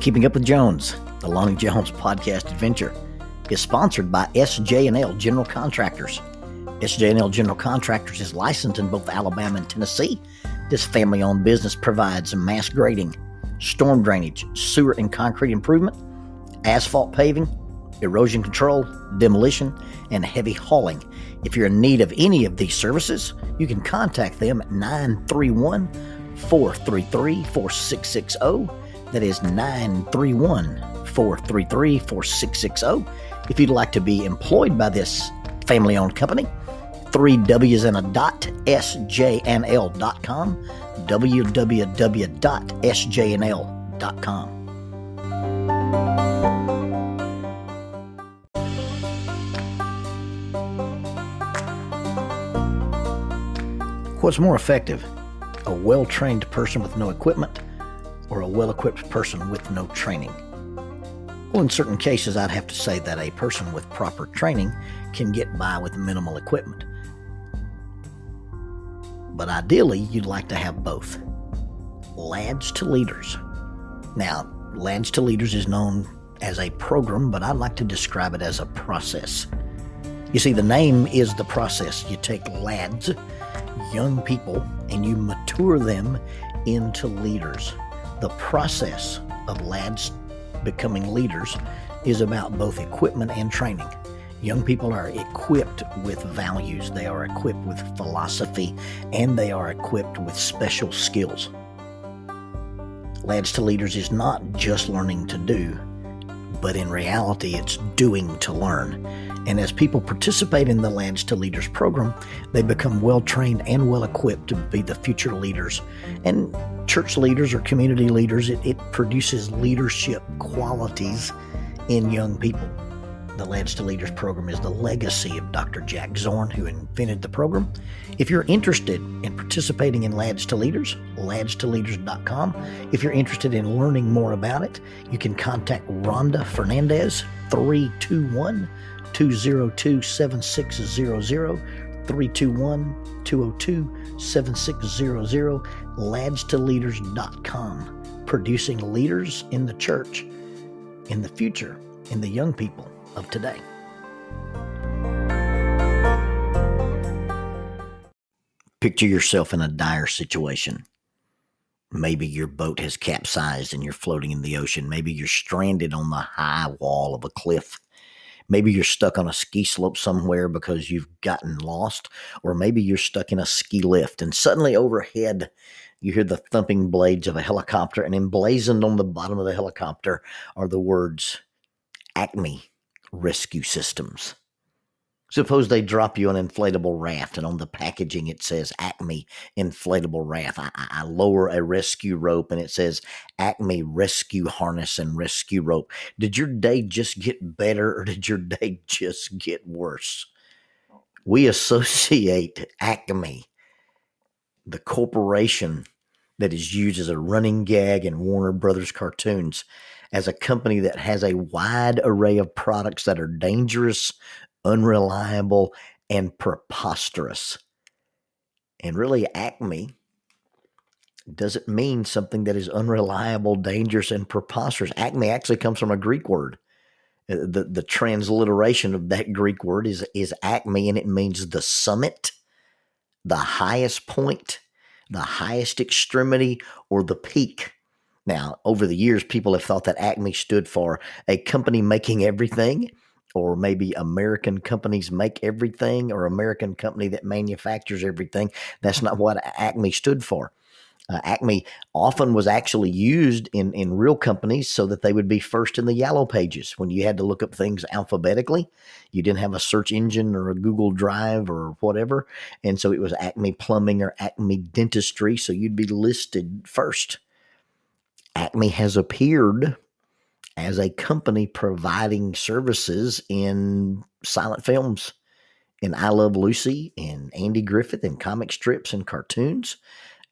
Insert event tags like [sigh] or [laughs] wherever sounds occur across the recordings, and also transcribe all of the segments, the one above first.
Keeping Up with Jones, the Lonnie Jones podcast adventure, is sponsored by SJ&L General Contractors. SJ&L General Contractors is licensed in both Alabama and Tennessee. This family-owned business provides mass grading, storm drainage, sewer and concrete improvement, asphalt paving, erosion control, demolition, and heavy hauling. If you're in need of any of these services, you can contact them at 931 433 4660. That is 931 433 4660. If you'd like to be employed by this family owned company, three W's and a dot, sjnl.com, www.sjnl.com. What's more effective? A well trained person with no equipment or a well equipped person with no training? Well, in certain cases, I'd have to say that a person with proper training can get by with minimal equipment. But ideally, you'd like to have both. Lads to Leaders. Now, Lads to Leaders is known as a program, but I'd like to describe it as a process. You see, the name is the process. You take lads young people and you mature them into leaders. The process of lads becoming leaders is about both equipment and training. Young people are equipped with values, they are equipped with philosophy, and they are equipped with special skills. Lads to Leaders is not just learning to do, but in reality, it's doing to learn. And as people participate in the Lads to Leaders program, they become well trained and well equipped to be the future leaders. And church leaders or community leaders, it, it produces leadership qualities in young people. The Lads to Leaders program is the legacy of Dr. Jack Zorn, who invented the program. If you're interested in participating in Lads to Leaders, ladstoleaders.com. If you're interested in learning more about it, you can contact Rhonda Fernandez, 321 202 7600. 321 202 7600. Ladstoleaders.com. Producing leaders in the church, in the future, in the young people of today. Picture yourself in a dire situation. Maybe your boat has capsized and you're floating in the ocean. Maybe you're stranded on the high wall of a cliff. Maybe you're stuck on a ski slope somewhere because you've gotten lost, or maybe you're stuck in a ski lift and suddenly overhead you hear the thumping blades of a helicopter, and emblazoned on the bottom of the helicopter are the words Acme Rescue Systems. Suppose they drop you an inflatable raft, and on the packaging it says Acme Inflatable Raft. I, I, lower a rescue rope, and it says Acme Rescue Harness and Rescue Rope. Did your day just get better, or did your [laughs] day just get worse? We associate Acme, the corporation that is used as a running gag in Warner Brothers cartoons, as a company that has a wide array of products that are dangerous, unreliable, and preposterous. And really, Acme doesn't mean something that is unreliable, dangerous, and preposterous. Acme actually comes from a Greek word. Uh, the, the transliteration of that Greek word is, is acme, and it means the summit, the highest point, the highest extremity, or the peak. Now, over the years, people have thought that Acme stood for a company making everything or maybe American companies make everything or American company that manufactures everything. That's not what Acme stood for. Uh, Acme often was actually used in, in real companies so that they would be first in the yellow pages when you had to look up things alphabetically. You didn't have a search engine or a Google Drive or whatever. And so it was Acme Plumbing or Acme Dentistry. So you'd be listed first. Acme has appeared as a company providing services in silent films, in I Love Lucy, in Andy Griffith, in comic strips and cartoons.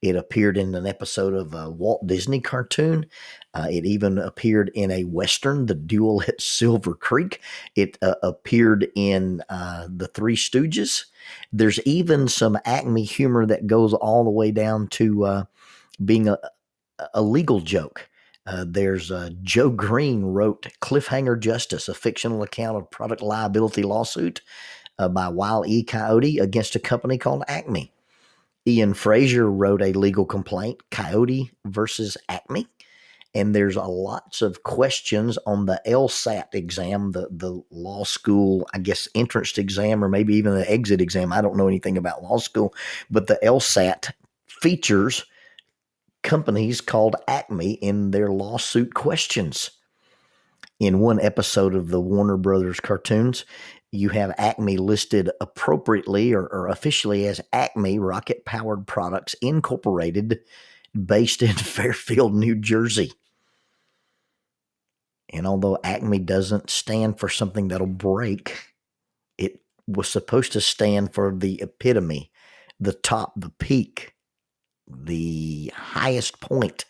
It appeared in an episode of a Walt Disney cartoon. Uh, it even appeared in a Western, The Duel at Silver Creek. It uh, appeared in uh, The Three Stooges. There's even some Acme humor that goes all the way down to uh, being a, a legal joke Uh, there's uh, Joe Green wrote Cliffhanger Justice, a fictional account of product liability lawsuit uh, by Wile E. Coyote against a company called Acme. Ian Frazier wrote a legal complaint, Coyote versus Acme. And there's a lots of questions on the LSAT exam, the, the law school, I guess, entrance exam, or maybe even the exit exam. I don't know anything about law school, but the LSAT features companies called Acme in their lawsuit questions. In one episode of the Warner Brothers cartoons, you have Acme listed appropriately or, or officially as Acme Rocket Powered Products Incorporated, based in [laughs] Fairfield, New Jersey. And although Acme doesn't stand for something that'll break, it was supposed to stand for the epitome, the top, the peak, the highest point.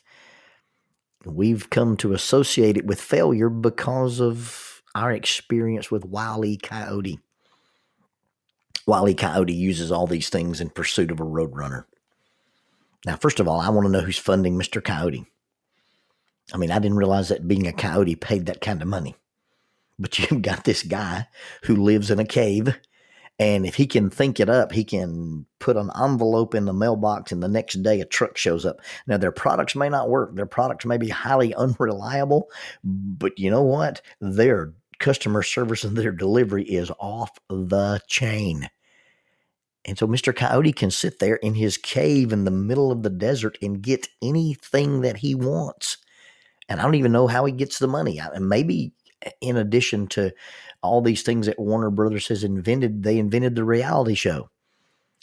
We've come to associate it with failure because of our experience with Wile Coyote. Wile Coyote uses all these things in pursuit of a roadrunner. Now, first of all, I want to know who's funding Mr. Coyote. I mean, I didn't realize that being a coyote paid that kind of money. But [laughs] you've got this guy who lives in a cave and if he can think it up, he can put an envelope in the mailbox, and the next day a truck shows up. Now, their products may not work, their products may be highly unreliable, but you know what? Their customer service and their delivery is off the chain. And so Mr. Coyote can sit there in his cave in the middle of the desert and get anything that he wants. And I don't even know how he gets the money. And maybe in addition to all these things that Warner Brothers has invented, they invented the reality show.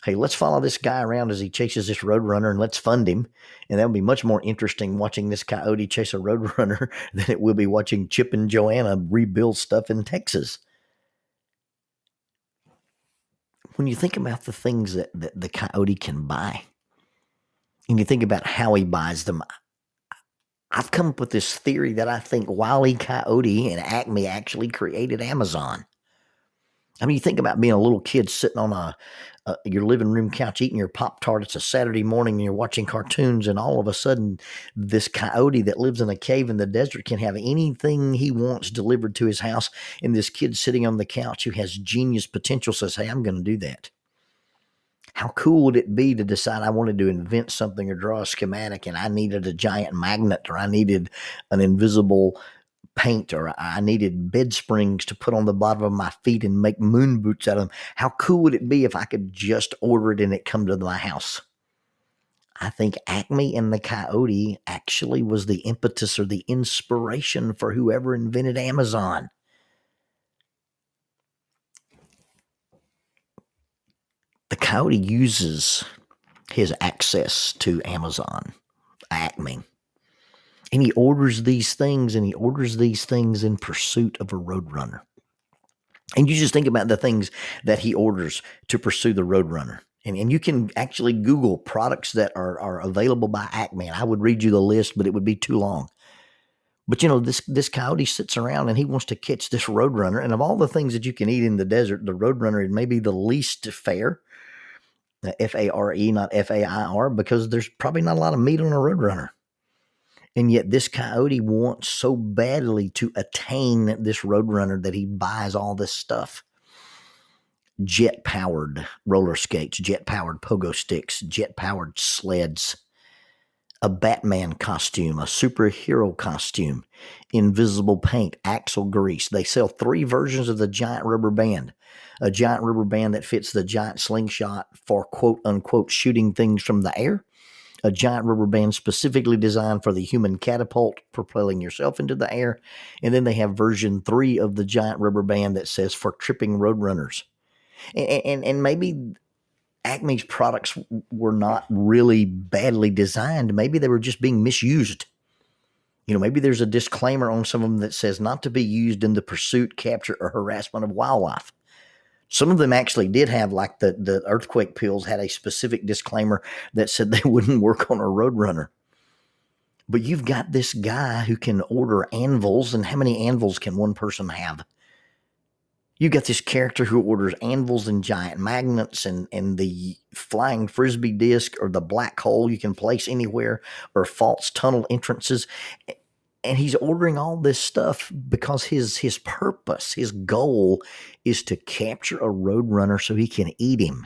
Hey, let's follow this guy around as he chases this roadrunner and let's fund him. And that'll be much more interesting watching this coyote chase a roadrunner [laughs] than it will be watching Chip and Joanna rebuild stuff in Texas. When you think about the things that, that the coyote can buy, and you think about how he buys them, I've come up with this theory that I think Wile Coyote and Acme actually created Amazon. I mean, you think about being a little kid sitting on a, a your living room couch eating your Pop Tart. It's a Saturday morning and you're watching cartoons, and all of a sudden, this coyote that lives in a cave in the desert can have anything he wants delivered to his house. And this kid sitting on the couch who has genius potential says, Hey, I'm going to do that. How cool would it be to decide I wanted to invent something or draw a schematic and I needed a giant magnet or I needed an invisible paint or I needed bed springs to put on the bottom of my feet and make moon boots out of them. How cool would it be if I could just order it and it come to my house? I think Acme and the Coyote actually was the impetus or the inspiration for whoever invented Amazon. Coyote uses his access to Amazon, Acme, and he orders these things and he orders these things in pursuit of a roadrunner. And you just think about the things that he orders to pursue the roadrunner. And, and you can actually Google products that are, are available by Acme. I would read you the list, but it would be too long. But you know, this this coyote sits around and he wants to catch this roadrunner. And of all the things that you can eat in the desert, the roadrunner is maybe the least fair Uh, F A R E, not F A I R, because there's probably not a lot of meat on a roadrunner. And yet, this coyote wants so badly to attain this roadrunner that he buys all this stuff jet powered roller skates, jet powered pogo sticks, jet powered sleds, a Batman costume, a superhero costume, invisible paint, axle grease. They sell three versions of the giant rubber band a giant rubber band that fits the giant slingshot for quote unquote shooting things from the air, a giant rubber band specifically designed for the human catapult, propelling yourself into the air. And then they have version three of the giant rubber band that says for tripping roadrunners. And, and, and maybe Acme's products were not really badly designed. Maybe they were just being misused. You know, maybe there's a disclaimer on some of them that says not to be used in the pursuit, capture, or harassment of wildlife. Some of them actually did have like the the earthquake pills had a specific disclaimer that said they [laughs] wouldn't work on a roadrunner. But you've got this guy who can order anvils, and how many anvils can one person have? You got this character who orders anvils and giant magnets and, and the flying frisbee disc or the black hole you can place anywhere or false tunnel entrances. and he's ordering all this stuff because his his purpose, his goal is to capture a roadrunner so he can eat him.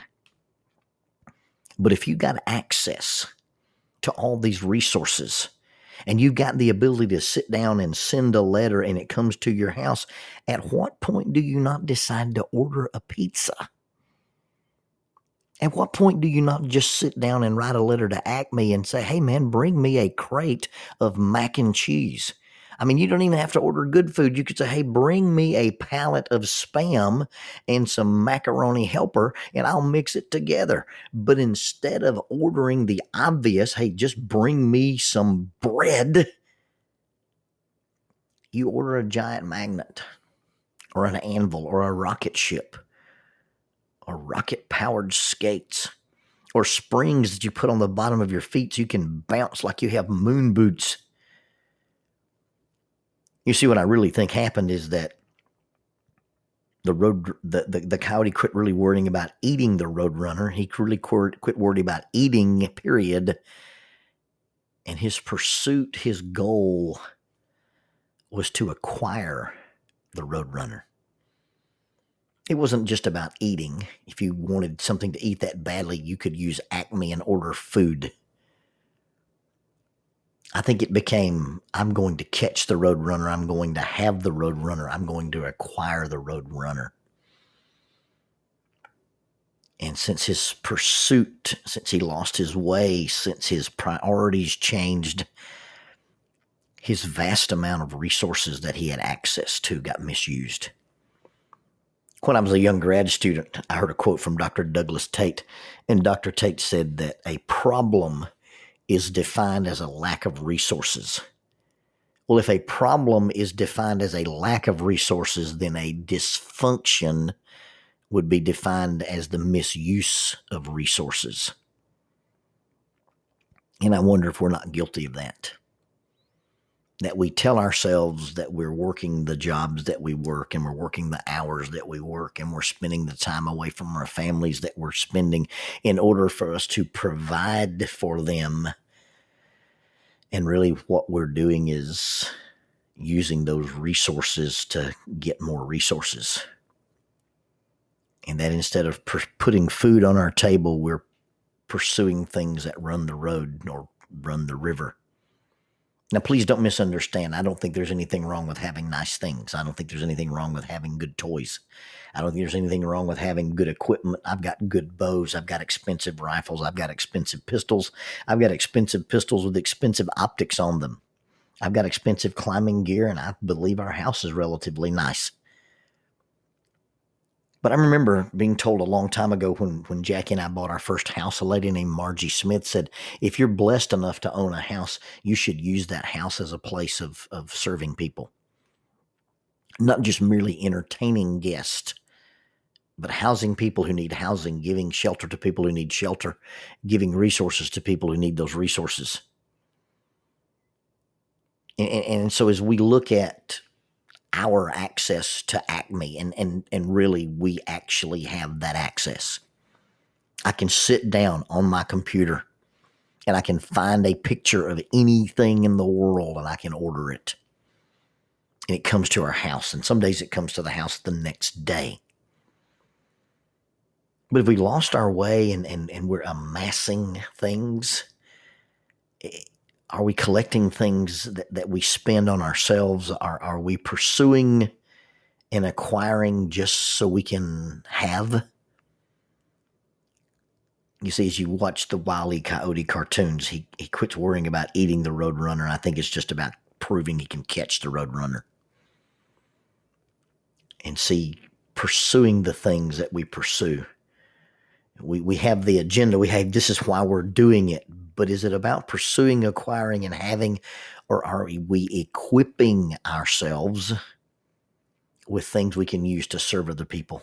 But if you got access to all these resources and you've got the ability to sit down and send a letter and it comes to your house, at what point do you not decide to order a pizza? At what point do you not just sit down and write a letter to Acme and say, hey man, bring me a crate of mac and cheese? I mean, you don't even have to order good food. You could say, hey, bring me a pallet of spam and some macaroni helper, and I'll mix it together. But instead of ordering the obvious, hey, just bring me some bread, you order a giant magnet or an anvil or a rocket ship or rocket powered skates or springs that you put on the bottom of your feet so you can bounce like you have moon boots. You see, what I really think happened is that the road, the, the, the coyote quit really worrying about eating the roadrunner. He really quit, quit worrying about eating, period. And his pursuit, his goal was to acquire the roadrunner it wasn't just about eating. If you wanted something to eat that badly, you could use Acme and order food. I think it became I'm going to catch the Roadrunner. I'm going to have the Roadrunner. I'm going to acquire the Roadrunner. And since his pursuit, since he lost his way, since his priorities changed, his vast amount of resources that he had access to got misused when I was a young grad student, I heard a quote from Dr. Douglas Tate, and Dr. Tate said that a problem is defined as a lack of resources. Well, if a problem is defined as a lack of resources, then a dysfunction would be defined as the misuse of resources. And I wonder if we're not guilty of that that we tell ourselves that we're working the jobs that we work and we're working the hours that we work and we're spending the time away from our families that we're spending in order for us to provide for them. And really, what we're doing is using those resources to get more resources. And that instead of per- putting food on our table, we're pursuing things that run the road or run the river. Now, please don't misunderstand. I don't think there's anything wrong with having nice things. I don't think there's anything wrong with having good toys. I don't think there's anything wrong with having good equipment. I've got good bows. I've got expensive rifles. I've got expensive pistols. I've got expensive pistols with expensive optics on them. I've got expensive climbing gear, and I believe our house is relatively nice. But I remember being told a long time ago when, when Jackie and I bought our first house, a lady named Margie Smith said, if you're blessed enough to own a house, you should use that house as a place of, of serving people. Not just merely entertaining guests, but housing people who need housing, giving shelter to people who need shelter, giving resources to people who need those resources. And, and, so as we look at our access to Acme, and and and really, we actually have that access. I can sit down on my computer, and I can find a picture of anything in the world, and I can order it, and it comes to our house. And some days it comes to the house the next day. But if we lost our way and and, and we're amassing things, are we collecting things that, that we spend on ourselves? Are, are we pursuing and acquiring just so we can have? You see, as you watch the Wile E. Coyote cartoons, he, he quits worrying about eating the Roadrunner. I think it's just about proving he can catch the Roadrunner. And see, pursuing the things that we pursue. We, we have the agenda. We have this is why we're doing it, but is it about pursuing, acquiring, and having, or are we equipping ourselves with things we can use to serve other people?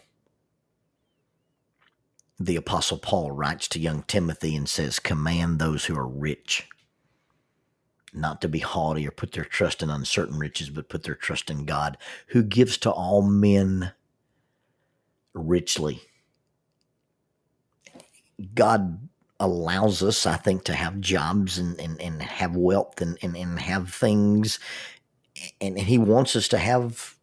The Apostle Paul writes to young Timothy and says, Command those who are rich not to be haughty or put their trust in uncertain riches, but put their trust in God, who gives to all men richly. God allows us, I think, to have jobs and, and, and have wealth and, and, and have things and he wants us to have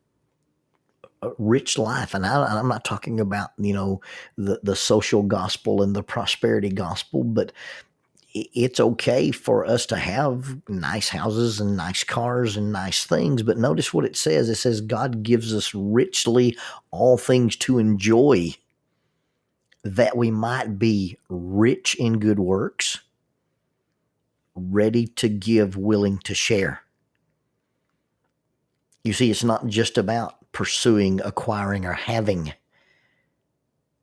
a rich life. And I, am not talking about you know the the social gospel and the prosperity gospel, but it's okay for us to have nice houses and nice cars and nice things. But notice what it says. It says God gives us richly all things to enjoy, that we might be rich in good works, ready to give, willing to share. You see, it's not just about pursuing, acquiring, or having,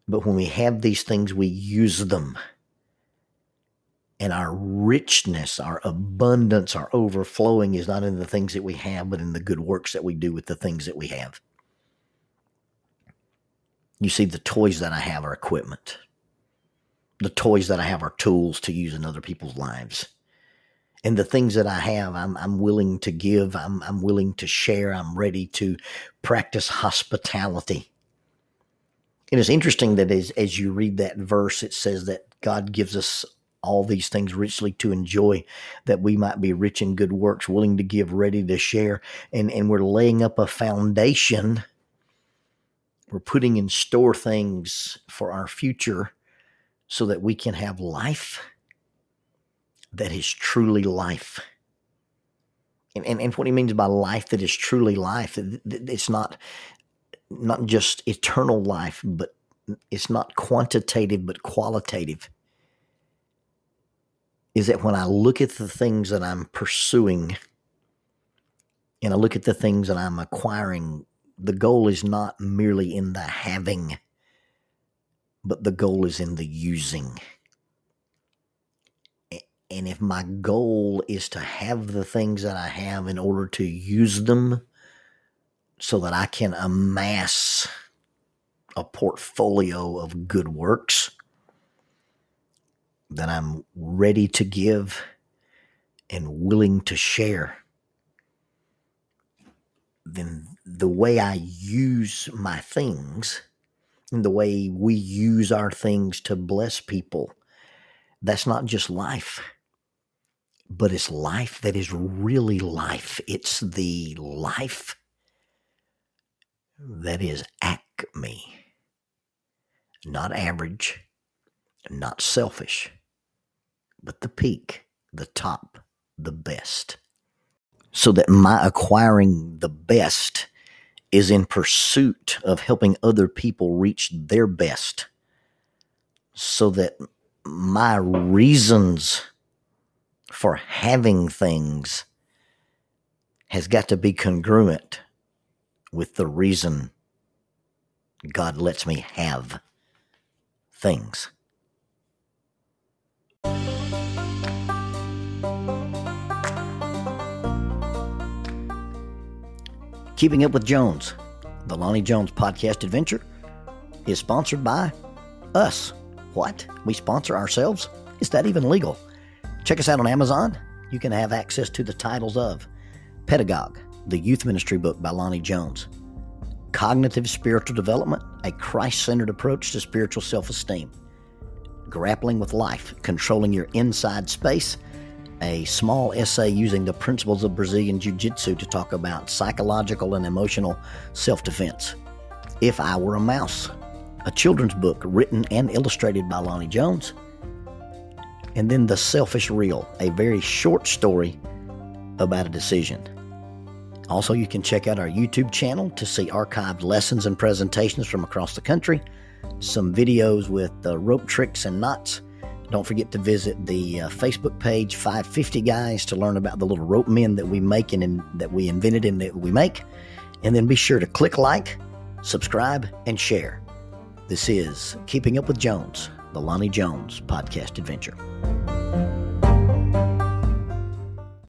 but when we have these things, we use them. And our richness, our abundance, our overflowing is not in the things that we have, but in the good works that we do with the things that we have. You see, the toys that I have are equipment. The toys that I have are tools to use in other people's lives and the things that I have, I'm, I'm willing to give. I'm, I'm willing to share. I'm ready to practice hospitality. And it's interesting that as, as you read that verse, it says that God gives us all these things richly to enjoy, that we might be rich in good works, willing to give, ready to share. And, and we're laying up a foundation. We're putting in store things for our future so that we can have life that is truly life. And, and, and what he means by life that is truly life, it's not not just eternal life, but it's not quantitative but qualitative. Is that when I look at the things that I'm pursuing and I look at the things that I'm acquiring, the goal is not merely in the having, but the goal is in the using. And if my goal is to have the things that I have in order to use them so that I can amass a portfolio of good works, then I'm ready to give and willing to share. Then the way I use my things and the way we use our things to bless people, that's not just life but it's life that is really life. It's the life that is acme, not average, not selfish, but the peak, the top, the best. So that my acquiring the best is in pursuit of helping other people reach their best. So that my reasons for having things has got to be congruent with the reason God lets me have things. Keeping Up with Jones, the Lonnie Jones podcast adventure, is sponsored by us. What? We sponsor ourselves? Is that even legal? Check us out on Amazon. You can have access to the titles of Pedagogue, the youth ministry book by Lonnie Jones, Cognitive Spiritual Development, a Christ centered approach to spiritual self esteem, Grappling with Life, Controlling Your Inside Space, a small essay using the principles of Brazilian Jiu Jitsu to talk about psychological and emotional self defense. If I Were a Mouse, a children's book written and illustrated by Lonnie Jones and then The Selfish Reel, a very short story about a decision. Also, you can check out our YouTube channel to see archived lessons and presentations from across the country, some videos with uh, rope tricks and knots. Don't forget to visit the uh, Facebook page 550 Guys to learn about the little rope men that we make and in, that we invented and that we make. And then be sure to click like, subscribe, and share. This is Keeping Up with Jones the Lonnie Jones Podcast Adventure.